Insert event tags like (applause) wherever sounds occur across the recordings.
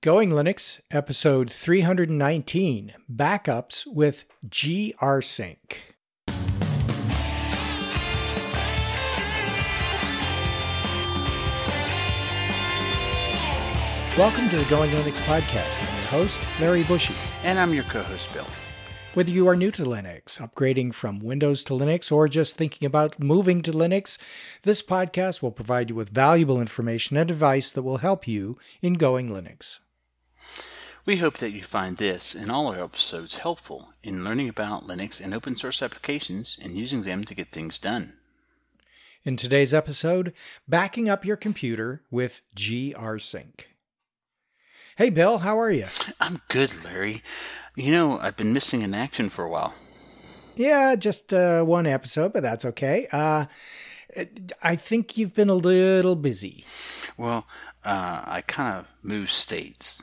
Going Linux, episode 319 Backups with GRSync. Welcome to the Going Linux podcast. I'm your host, Larry Bushey. And I'm your co host, Bill. Whether you are new to Linux, upgrading from Windows to Linux, or just thinking about moving to Linux, this podcast will provide you with valuable information and advice that will help you in Going Linux. We hope that you find this and all our episodes helpful in learning about Linux and open source applications and using them to get things done. In today's episode, backing up your computer with GRSync. Hey, Bill, how are you? I'm good, Larry. You know, I've been missing in action for a while. Yeah, just uh, one episode, but that's okay. Uh, I think you've been a little busy. Well, uh, I kind of moved states.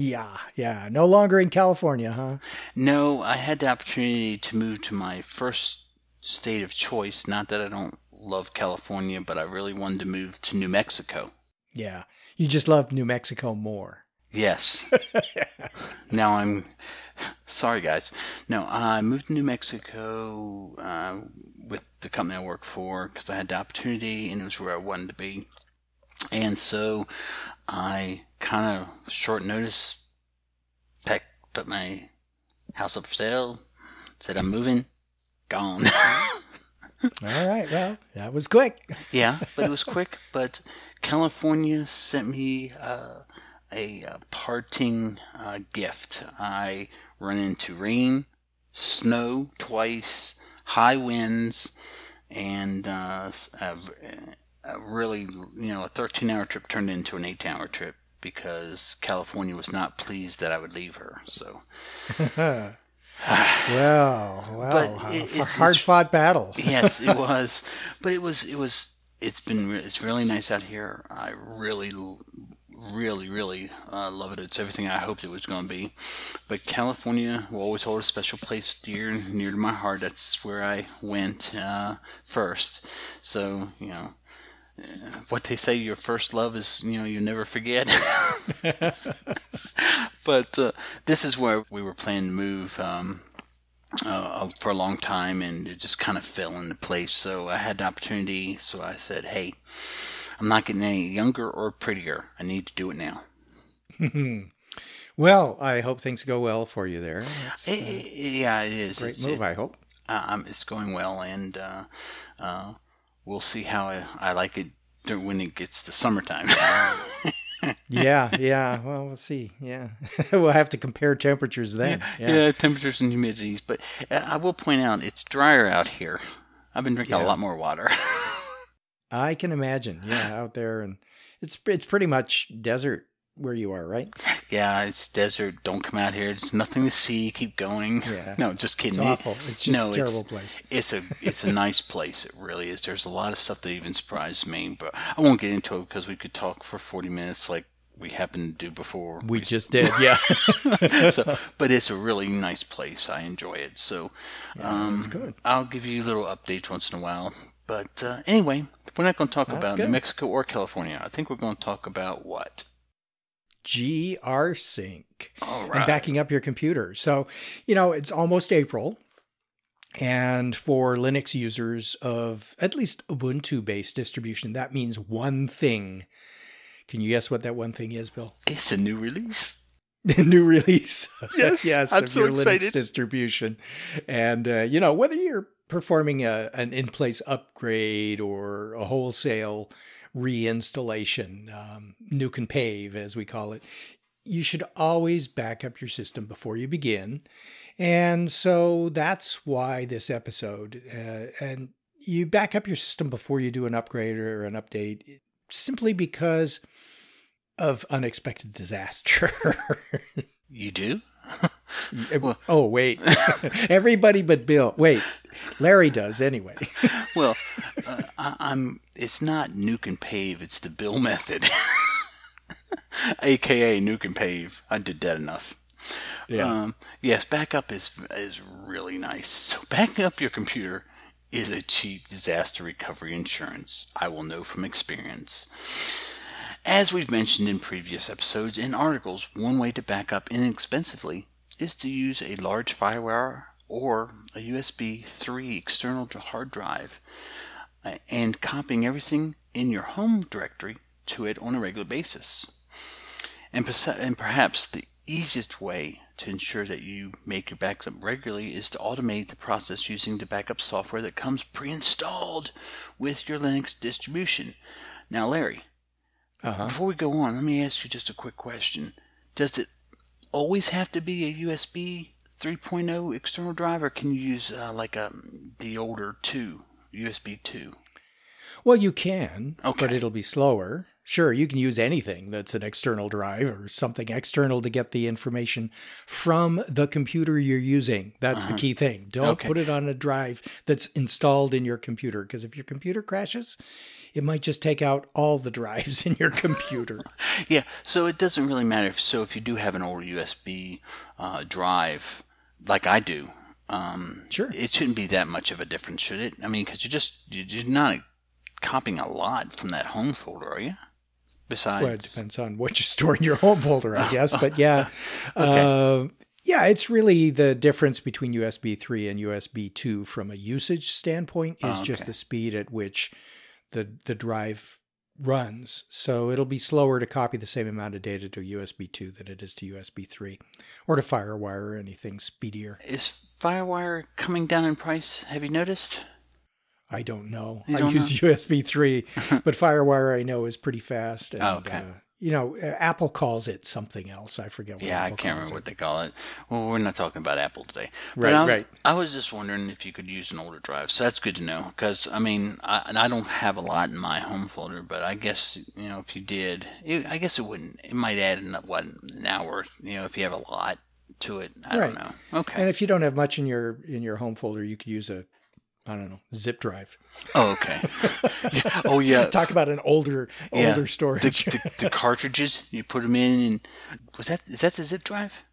Yeah, yeah. No longer in California, huh? No, I had the opportunity to move to my first state of choice. Not that I don't love California, but I really wanted to move to New Mexico. Yeah, you just love New Mexico more. Yes. (laughs) now I'm sorry, guys. No, I moved to New Mexico uh, with the company I worked for because I had the opportunity and it was where I wanted to be. And so I kind of short notice packed, put my house up for sale, said I'm moving, gone. (laughs) All right, well, that was quick. yeah, but it was (laughs) quick. But California sent me uh, a, a, parting uh, gift. I run into rain, snow twice, high winds, and uh, a, a really, you know, a 13 hour trip turned into an 8 hour trip because California was not pleased that I would leave her. So. (laughs) well, well, but it, it's hard fought battle. (laughs) yes, it (laughs) was, but it was it was it's been it's really nice out here. I really really, really uh, love it. It's everything I hoped it was going to be. But California will always hold a special place dear and near to my heart. That's where I went uh, first. So, you know, what they say, your first love is, you know, you never forget. (laughs) but uh, this is where we were planning to move. Um, uh, for a long time, and it just kind of fell into place. So I had the opportunity. So I said, "Hey, I'm not getting any younger or prettier. I need to do it now. (laughs) well, I hope things go well for you there. It, uh, yeah, it is. great it's, move, it, I hope. Um, it's going well, and uh, uh, we'll see how I, I like it when it gets to summertime. (laughs) yeah, yeah. Well, we'll see. Yeah, (laughs) we'll have to compare temperatures then. Yeah, yeah. yeah temperatures and humidities. But uh, I will point out it's drier out here. I've been drinking yeah. a lot more water. (laughs) I can imagine. Yeah, out there, and it's it's pretty much desert where you are, right? Yeah, it's desert. Don't come out here. There's nothing to see. Keep going. Yeah. (laughs) No, just kidding. It's awful. It's just no, a terrible it's, place. It's a it's a nice place. It really is. There's a lot of stuff that even surprised me, but I won't get into it because we could talk for 40 minutes like we happened to do before. We, we just did, yeah. (laughs) so, (laughs) but it's a really nice place. I enjoy it. So, yeah, um, good. I'll give you little updates once in a while. But uh, anyway, we're not going to talk That's about good. New Mexico or California. I think we're going to talk about what? GRSync. All right. And backing up your computer. So, you know, it's almost April. And for Linux users of at least Ubuntu based distribution, that means one thing. Can you guess what that one thing is, Bill? It's a new release. (laughs) A new release. (laughs) Yes, (laughs) yes, I'm so excited. Linux distribution. And, uh, you know, whether you're performing a, an in place upgrade or a wholesale reinstallation, um, nuke and pave, as we call it, you should always back up your system before you begin. And so that's why this episode, uh, and you back up your system before you do an upgrade or an update simply because of unexpected disaster. you do? (laughs) well, oh, wait. (laughs) Everybody but Bill. Wait. Larry does anyway. (laughs) well, uh, I, am It's not nuke and pave. It's the Bill method, (laughs) aka nuke and pave. I did that enough. Yeah. Um, yes, backup is is really nice. So (laughs) backing up your computer is a cheap disaster recovery insurance. I will know from experience. As we've mentioned in previous episodes and articles, one way to back up inexpensively is to use a large FireWire or a USB 3 external hard drive uh, and copying everything in your home directory to it on a regular basis. And, and perhaps the easiest way to ensure that you make your backup regularly is to automate the process using the backup software that comes pre installed with your Linux distribution. Now, Larry, uh-huh. Before we go on, let me ask you just a quick question. Does it always have to be a USB 3.0 external drive, or can you use uh, like a um, the older 2 USB 2? Well, you can, okay. but it'll be slower. Sure, you can use anything that's an external drive or something external to get the information from the computer you're using. That's uh-huh. the key thing. Don't okay. put it on a drive that's installed in your computer because if your computer crashes, it might just take out all the drives (laughs) in your computer. (laughs) yeah, so it doesn't really matter. If, so if you do have an older USB uh, drive, like I do, um, sure, it shouldn't be that much of a difference, should it? I mean, because you're just you're not copying a lot from that home folder, are you? Besides, well, it depends on what you store in your home folder, I guess. but yeah, (laughs) okay. uh, yeah, it's really the difference between USB 3 and USB 2 from a usage standpoint is oh, okay. just the speed at which the the drive runs. So it'll be slower to copy the same amount of data to USB 2 than it is to USB 3 or to FireWire or anything speedier. Is FireWire coming down in price? Have you noticed? I don't know. I don't use know? USB 3, (laughs) but FireWire I know is pretty fast. And, oh, okay. Uh, you know, uh, Apple calls it something else. I forget. yeah, Apple I can't remember it. what they call it. Well, we're not talking about Apple today. Right, I, right. I was just wondering if you could use an older drive. So that's good to know. Because I mean, I, and I don't have a lot in my home folder, but I guess you know if you did, it, I guess it wouldn't. It might add an, what an hour. You know, if you have a lot to it. I right. don't know. Okay. And if you don't have much in your in your home folder, you could use a I don't know, zip drive. Oh, okay. yeah. Oh, yeah. (laughs) Talk about an older, yeah. older storage. The, the, the, cartridges you put them in, and was that is that the zip drive?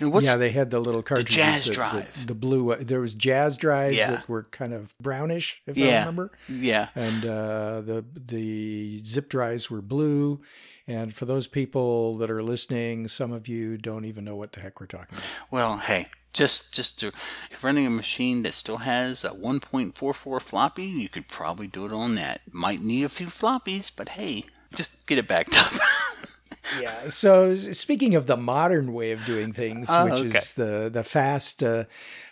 yeah, they had the little cartridges. The jazz that, drive. The, the, blue. Uh, there was jazz drives yeah. that were kind of brownish, if yeah. I remember. Yeah. And uh, the the zip drives were blue. And for those people that are listening, some of you don't even know what the heck we're talking about. Well, hey, just just to if running a machine that still has a 1.44 floppy, you could probably do it on that. Might need a few floppies, but hey, just get it backed up. (laughs) yeah. So speaking of the modern way of doing things, uh, which okay. is the the fast uh,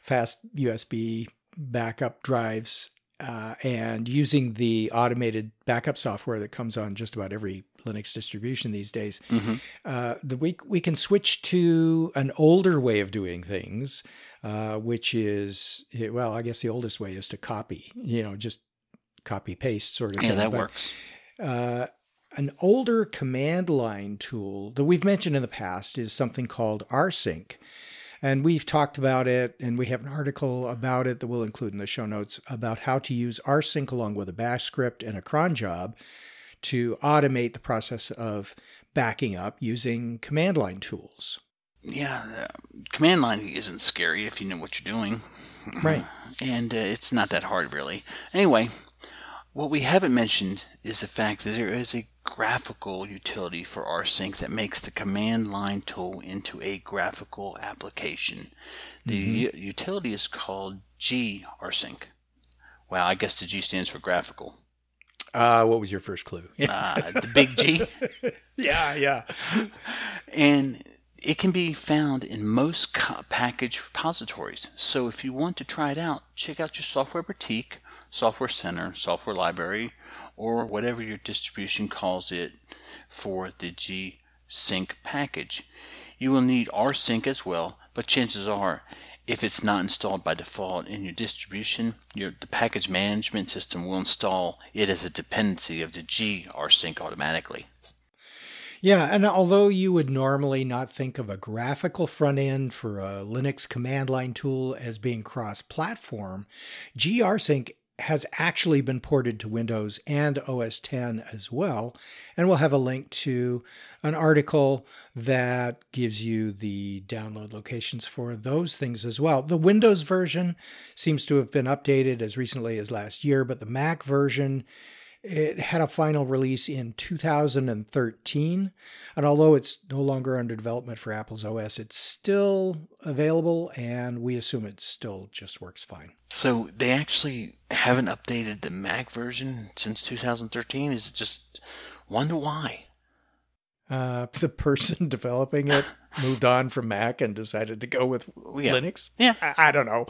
fast USB backup drives, uh, and using the automated backup software that comes on just about every Linux distribution these days, mm-hmm. uh, the, we, we can switch to an older way of doing things, uh, which is, well, I guess the oldest way is to copy, you know, just copy paste sort of yeah, thing. that but, works. Uh, an older command line tool that we've mentioned in the past is something called rsync. And we've talked about it, and we have an article about it that we'll include in the show notes about how to use rsync along with a bash script and a cron job to automate the process of backing up using command line tools. Yeah, command line isn't scary if you know what you're doing. Right. (laughs) And uh, it's not that hard, really. Anyway, what we haven't mentioned is the fact that there is a graphical utility for rsync that makes the command line tool into a graphical application. The mm-hmm. utility is called grsync. Well, I guess the G stands for graphical. Uh, what was your first clue? uh, the big G. (laughs) yeah, yeah. And it can be found in most package repositories. So if you want to try it out, check out your Software Boutique, Software Center, Software Library, or whatever your distribution calls it for the G Sync package. You will need rsync as well, but chances are if it's not installed by default in your distribution, your, the package management system will install it as a dependency of the G rsync automatically. Yeah, and although you would normally not think of a graphical front end for a Linux command line tool as being cross platform, grsync has actually been ported to Windows and OS 10 as well. And we'll have a link to an article that gives you the download locations for those things as well. The Windows version seems to have been updated as recently as last year, but the Mac version It had a final release in 2013, and although it's no longer under development for Apple's OS, it's still available, and we assume it still just works fine. So they actually haven't updated the Mac version since 2013. Is it just wonder why? Uh, (laughs) the person developing it (laughs) moved on from Mac and decided to go with yeah. Linux. Yeah, I, I don't know.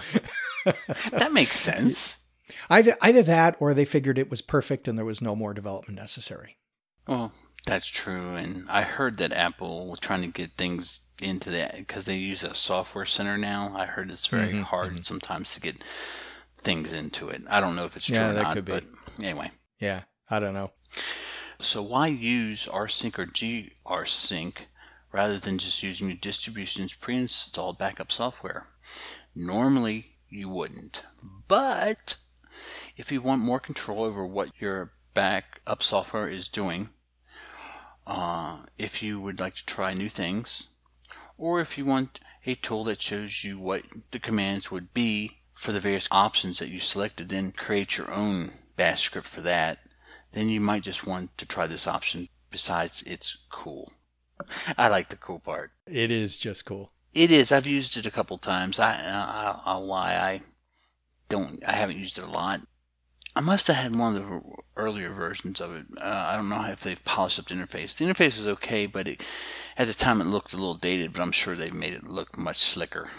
(laughs) that makes sense. Either either that, or they figured it was perfect and there was no more development necessary. Well, that's true, and I heard that Apple was trying to get things into that because they use a software center now. I heard it's very mm-hmm, hard mm-hmm. sometimes to get things into it. I don't know if it's true yeah, or not, but anyway. Yeah, I don't know. So why use rsync or grsync rather than just using your distribution's pre-installed backup software? Normally, you wouldn't, but if you want more control over what your backup software is doing, uh, if you would like to try new things, or if you want a tool that shows you what the commands would be for the various options that you selected, then create your own bash script for that, then you might just want to try this option. Besides, it's cool. I like the cool part. It is just cool. It is. I've used it a couple times. I, I I'll lie. I don't. I haven't used it a lot. I must have had one of the earlier versions of it. Uh, I don't know if they've polished up the interface. The interface was okay, but it, at the time it looked a little dated. But I'm sure they've made it look much slicker.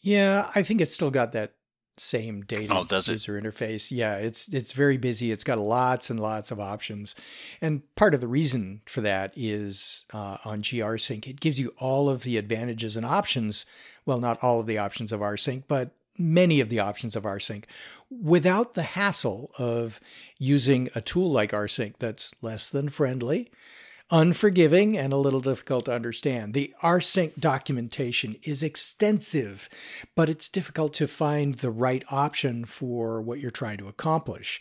Yeah, I think it's still got that same dated oh, user interface. Yeah, it's it's very busy. It's got lots and lots of options, and part of the reason for that is uh, on GRSync. It gives you all of the advantages and options. Well, not all of the options of rsync, but many of the options of rsync without the hassle of using a tool like rsync that's less than friendly unforgiving and a little difficult to understand. The rsync documentation is extensive, but it's difficult to find the right option for what you're trying to accomplish.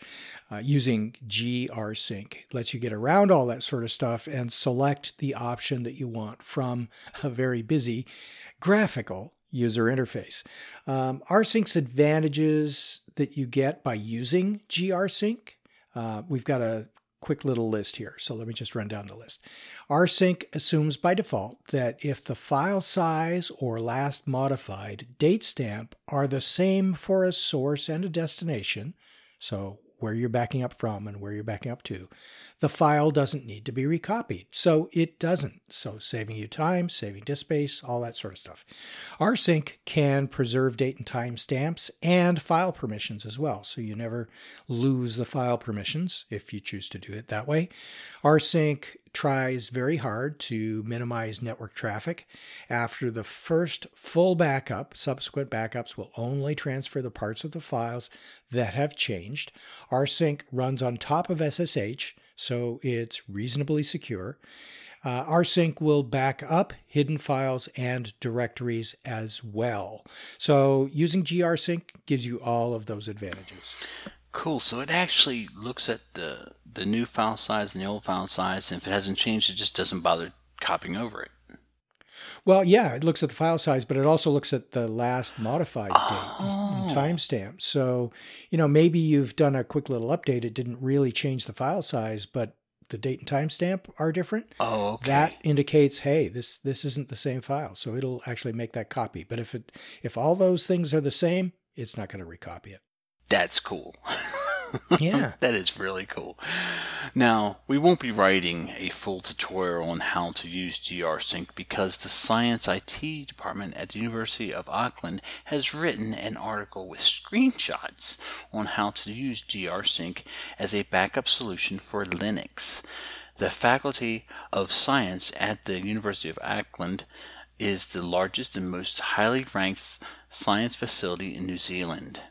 Uh, using grsync lets you get around all that sort of stuff and select the option that you want from a very busy graphical user interface. Um, rsync's advantages that you get by using grsync uh, we've got a quick little list here. So let me just run down the list. rsync assumes by default that if the file size or last modified date stamp are the same for a source and a destination, so where you're backing up from and where you're backing up to. The file doesn't need to be recopied, so it doesn't. So saving you time, saving disk space, all that sort of stuff. rsync can preserve date and time stamps and file permissions as well, so you never lose the file permissions if you choose to do it that way. rsync tries very hard to minimize network traffic. After the first full backup, subsequent backups will only transfer the parts of the files that have changed. rsync runs on top of SSH, so it's reasonably secure. Uh, rsync will back up hidden files and directories as well. So using grsync gives you all of those advantages. Cool. So it actually looks at the the new file size and the old file size, and if it hasn't changed, it just doesn't bother copying over it. Well, yeah, it looks at the file size, but it also looks at the last modified oh. date and oh. timestamp. So, you know, maybe you've done a quick little update. It didn't really change the file size, but the date and timestamp are different. Oh, okay. That indicates, hey, this this isn't the same file, so it'll actually make that copy. But if it if all those things are the same, it's not going to recopy it. That's cool. (laughs) Yeah. that is really cool. Now, we won't be writing a full tutorial on how to use GRSync because the Science IT department at the University of Auckland has written an article with screenshots on how to use GRSync as a backup solution for Linux. The Faculty of Science at the University of Auckland is the largest and most highly ranked science facility in New Zealand.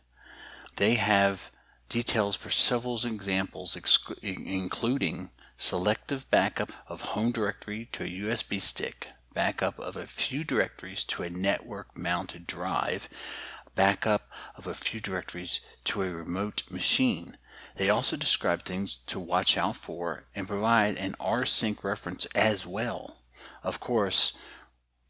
They have details for several examples, including selective backup of home directory to a USB stick, backup of a few directories to a network mounted drive, backup of a few directories to a remote machine. They also describe things to watch out for and provide an rsync reference as well. Of course,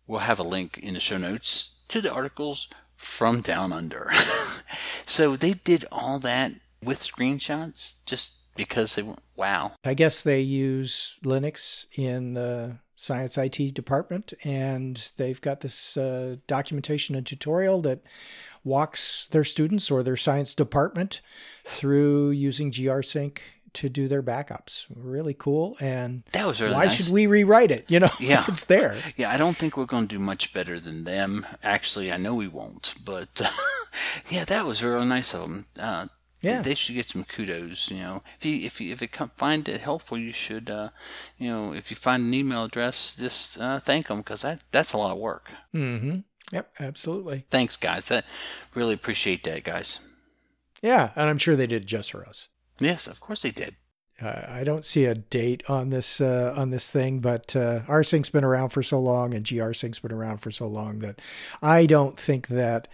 we'll have a link in the show notes to the articles from Down Under. (laughs) so they did all that with screenshots just because they were wow. I guess they use Linux in the science IT department, and they've got this uh, documentation and tutorial that walks their students or their science department through using GRSync to do their backups. Really cool. And that was really why nice. should we rewrite it? You know, (laughs) yeah, it's there. Yeah, I don't think we're going to do much better than them. Actually, I know we won't. But uh, (laughs) yeah, that was really nice of them. Uh, yeah, they should get some kudos. You know, if you if you if come, find it helpful, you should. Uh, you know, if you find an email address, just uh, thank them because that that's a lot of work. Mm-hmm. Yep, absolutely. Thanks, guys. That really appreciate that, guys. Yeah, and I'm sure they did just for us. Yes, of course they did. Uh, I don't see a date on this uh, on this thing, but uh, RSync's been around for so long, and GRSync's been around for so long that I don't think that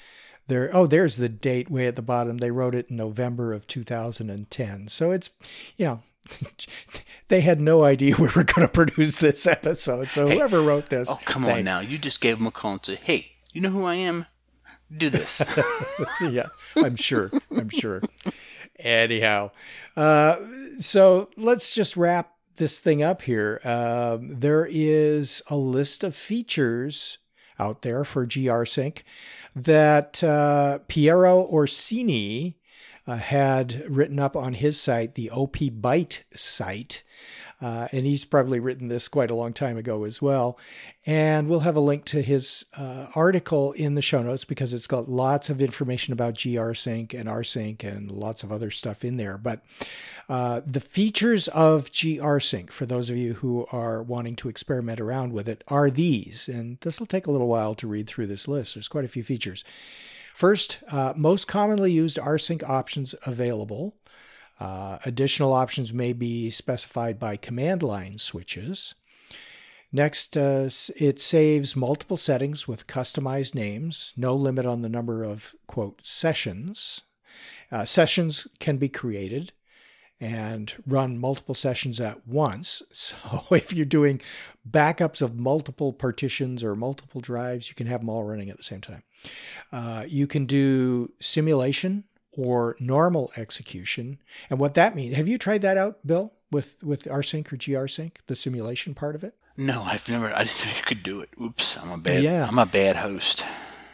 there. Oh, there's the date way at the bottom. They wrote it in November of 2010, so it's you know (laughs) they had no idea we were going to produce this episode. So hey, whoever wrote this, oh come thanks. on now, you just gave them a call and said, "Hey, you know who I am? Do this." (laughs) yeah, I'm sure. I'm sure. (laughs) Anyhow, uh, so let's just wrap this thing up here. Um, there is a list of features out there for GRSync that uh, Piero Orsoni uh, had written up on his site, the OP Byte site. Uh, and he's probably written this quite a long time ago as well. And we'll have a link to his uh, article in the show notes because it's got lots of information about GRSync and RSync and lots of other stuff in there. But uh, the features of GRSync, for those of you who are wanting to experiment around with it, are these. And this will take a little while to read through this list. There's quite a few features. First, uh, most commonly used rsync options available. Uh, additional options may be specified by command line switches. Next, uh, it saves multiple settings with customized names, no limit on the number of, quote, sessions. Uh, sessions can be created and run multiple sessions at once. (laughs) So if you're doing backups of multiple partitions or multiple drives, you can have them all running at the same time. Uh, you can do simulation or normal execution. And what that means, have you tried that out, Bill, with, with rsync or GRSync, the simulation part of it? No, I've never, I didn't know you could do it. Oops, I'm a bad, yeah. I'm a bad host.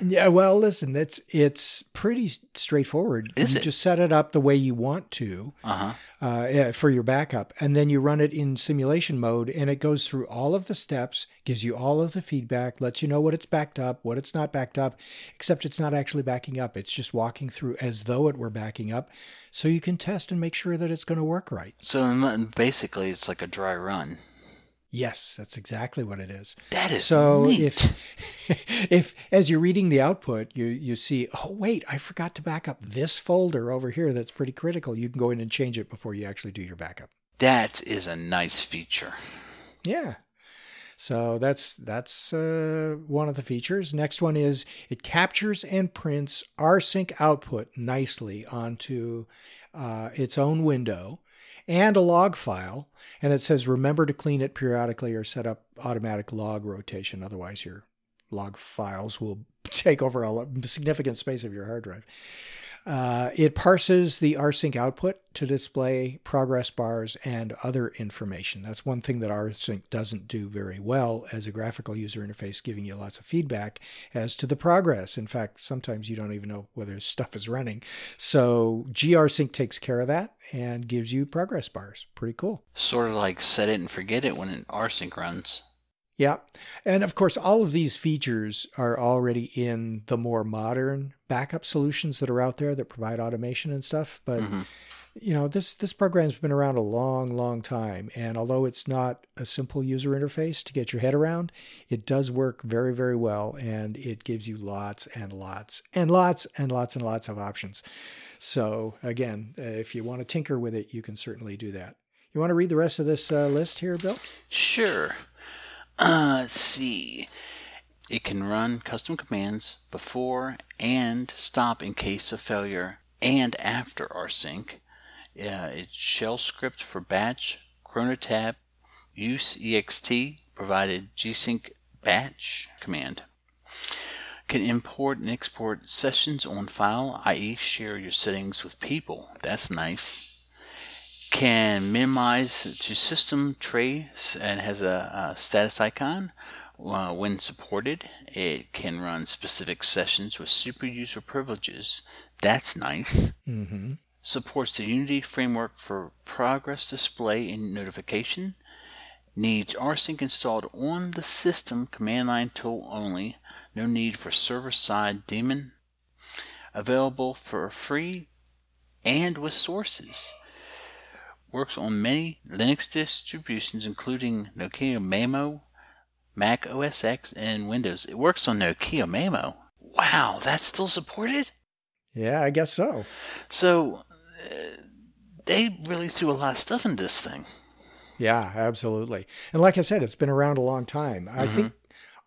Yeah, well, listen, it's it's pretty straightforward. Is you it? just set it up the way you want to uh-huh. uh, yeah, for your backup, and then you run it in simulation mode, and it goes through all of the steps, gives you all of the feedback, lets you know what it's backed up, what it's not backed up, except it's not actually backing up. It's just walking through as though it were backing up, so you can test and make sure that it's going to work right. So basically, it's like a dry run. Yes, that's exactly what it is. That is so. neat. If (laughs) if as you're reading the output, you you see, oh wait, I forgot to back up this folder over here. That's pretty critical. You can go in and change it before you actually do your backup. That is a nice feature. Yeah. So that's that's uh, one of the features. Next one is it captures and prints rsync output nicely onto uh, its own window and a log file. And it says remember to clean it periodically or set up automatic log rotation. Otherwise, your log files will (laughs) take over a significant space of your hard drive. Uh, it parses the rsync output to display progress bars and other information. That's one thing that rsync doesn't do very well as a graphical user interface, giving you lots of feedback as to the progress. In fact, sometimes you don't even know whether stuff is running. So grsync takes care of that and gives you progress bars. Pretty cool. Sort of like set it and forget it when an rsync runs. Yeah. And of course, all of these features are already in the more modern backup solutions that are out there that provide automation and stuff. But, mm-hmm. you know, this, this program's been around a long, long time. And although it's not a simple user interface to get your head around, it does work very, very well. And it gives you lots and lots and lots and lots and lots of options. So, again, if you want to tinker with it, you can certainly do that. You want to read the rest of this uh, list here, Bill? Sure. Uh, let's see. It can run custom commands before and stop in case of failure and after rsync. Uh, it's shell script for batch, chronotab, use ext, provided gsync batch command. Can import and export sessions on file, i.e., share your settings with people. That's nice. Can minimize to system trays and has a, a status icon. Uh, when supported, it can run specific sessions with super user privileges. That's nice. Mm-hmm. Supports the Unity framework for progress display and notification. Needs rsync installed on the system command line tool only. No need for server side daemon. Available for free and with sources. Works on many Linux distributions, including Nokia Maemo, Mac OS X, and Windows. It works on Nokia Maemo. Wow, that's still supported? Yeah, I guess so. So, uh, they really threw a lot of stuff into this thing. Yeah, absolutely. And like I said, it's been around a long time. I think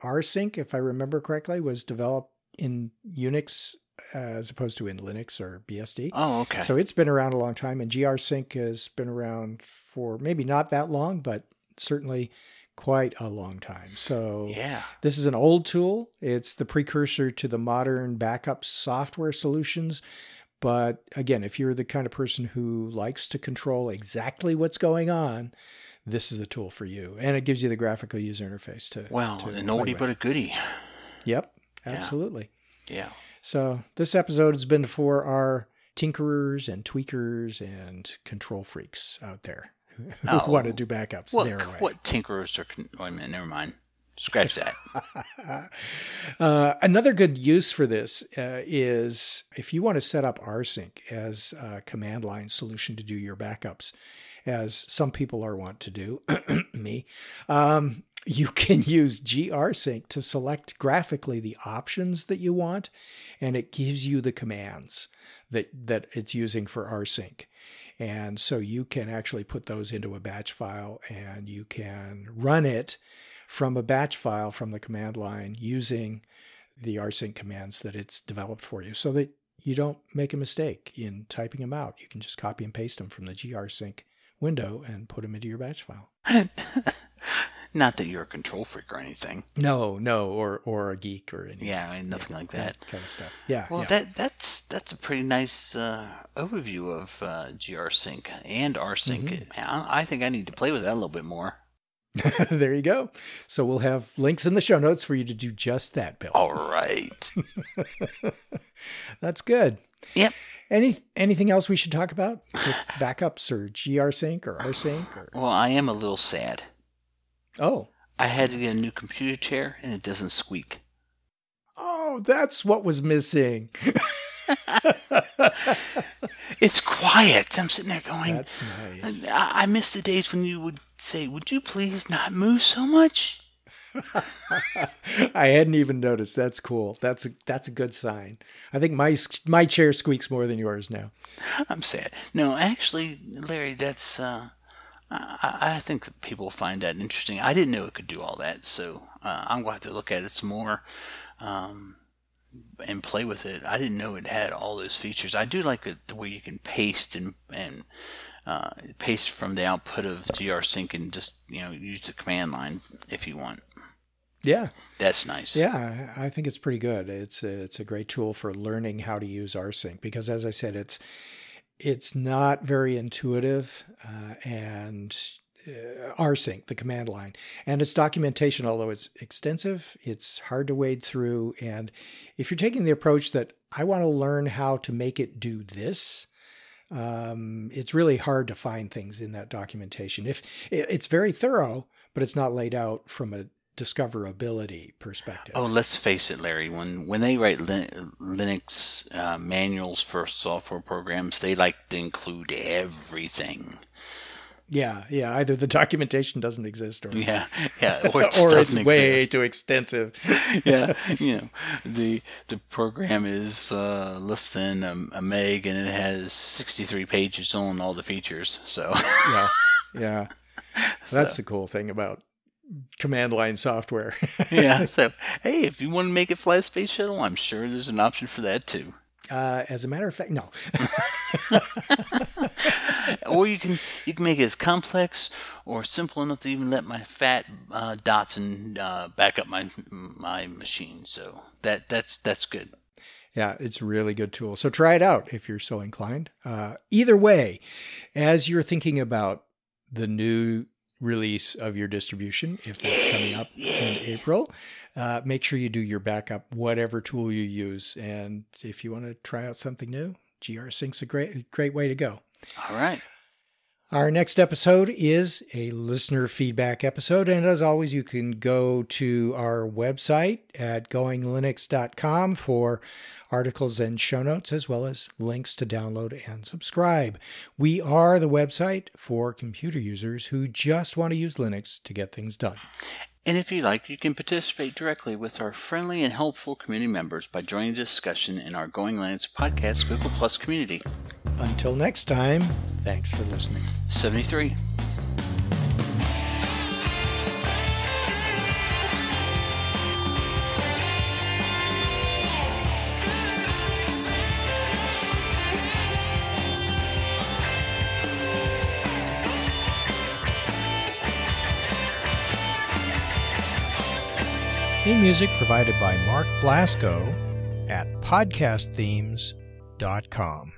rsync, if I remember correctly, was developed in Unix Uh, as opposed to in Linux or BSD. Oh, okay. So it's been around a long time, and grsync has been around for maybe not that long, but certainly quite a long time. So yeah. this is an old tool. It's the precursor to the modern backup software solutions. But again, if you're the kind of person who likes to control exactly what's going on, this is the tool for you. And it gives you the graphical user interface to. Well, to an play oldie with. but a goodie. Yep, absolutely. Yeah. So this episode has been for our tinkerers and tweakers and control freaks out there (laughs) who Oh. want to do backups What, their way. what tinkerers are. A minute, never mind. Scratch that. (laughs) Uh, another good use for this uh, is if you want to set up rsync as a command line solution to do your backups, as some people are wont to do, (clears throat) me, um, you can use grsync to select graphically the options that you want, and it gives you the commands that that it's using for rsync. And so you can actually put those into a batch file and you can run it from a batch file from the command line using the rsync commands that it's developed for you so that you don't make a mistake in typing them out. You can just copy and paste them from the grsync window and put them into your batch file. (laughs) Not that you're a control freak or anything. No, no, or or a geek or anything. Yeah, nothing like that. kind of stuff. Yeah. Well, yeah. that that's that's a pretty nice uh, overview of uh, GRSync and RSync. Mm-hmm. I, I think I need to play with that a little bit more. (laughs) there you go. So we'll have links in the show notes for you to do just that, Bill. All right. (laughs) That's good. yep. Any anything else we should talk about with backups or grsync or rsync or Well, I am a little sad. Oh I had to get a new computer chair, and it doesn't squeak. oh that's what was missing. (laughs) It's quiet. I'm sitting there going, That's nice. I, I miss the days when you would say, "Would you please not move so much?" (laughs) I hadn't even noticed. That's cool. That's a that's a good sign. I think my my chair squeaks more than yours now. I'm sad. No, actually, Larry, that's. Uh, I, I think people find that interesting. I didn't know it could do all that, so uh, I'm going to have to look at it some more um, and play with it. I didn't know it had all those features. I do like it the way you can paste and and uh, paste from the output of GR Sync and just you know use the command line if you want. Yeah, That's nice. yeah. I I think it's pretty good. It's a, it's a great tool for learning how to use rsync because, as I said, it's it's not very intuitive uh, and uh, rsync the command line. And its documentation although it's extensive it's hard to wade through. And if you're taking the approach that i want to learn how to make it do this um, it's really hard to find things in that documentation. If it's very thorough but it's not laid out from a discoverability perspective Oh, let's face it, Larry. When when they write Lin- Linux uh, manuals for software programs, they like to include everything. yeah yeah either the documentation doesn't exist or Yeah, yeah, (laughs) or it or it's way exist. too extensive (laughs) yeah, you know, the the program is uh, less than a, a meg and it has sixty three pages on all the features. So yeah (laughs) yeah that's the cool thing about command line software (laughs) yeah, (laughs) so hey, if you want to make it fly a space shuttle, I'm sure there's an option for that too. uh, as a matter of fact no (laughs) or you can you can make it as complex or simple enough to even let my fat uh, Datsun uh, back up my my machine. So that that's that's good. Yeah, it's a really good tool. So try it out if you're so inclined. Uh, either way, as you're thinking about the new release of your distribution, if it's coming up in April, uh, make sure you do your backup, whatever tool you use. And if you want to try out something new, GR Sync's a great, great way to go. All right. Our next episode is a listener feedback episode. And as always, you can go to our website at goinglinux.com for articles and show notes, as well as links to download and subscribe. We are the website for computer users who just want to use Linux to get things done. And if you like, you can participate directly with our friendly and helpful community members by joining the discussion in our Going Linux podcast Google Plus community. Until next time, thanks for listening. 73. Theme music provided by Mark Blasco at podcastthemes.com.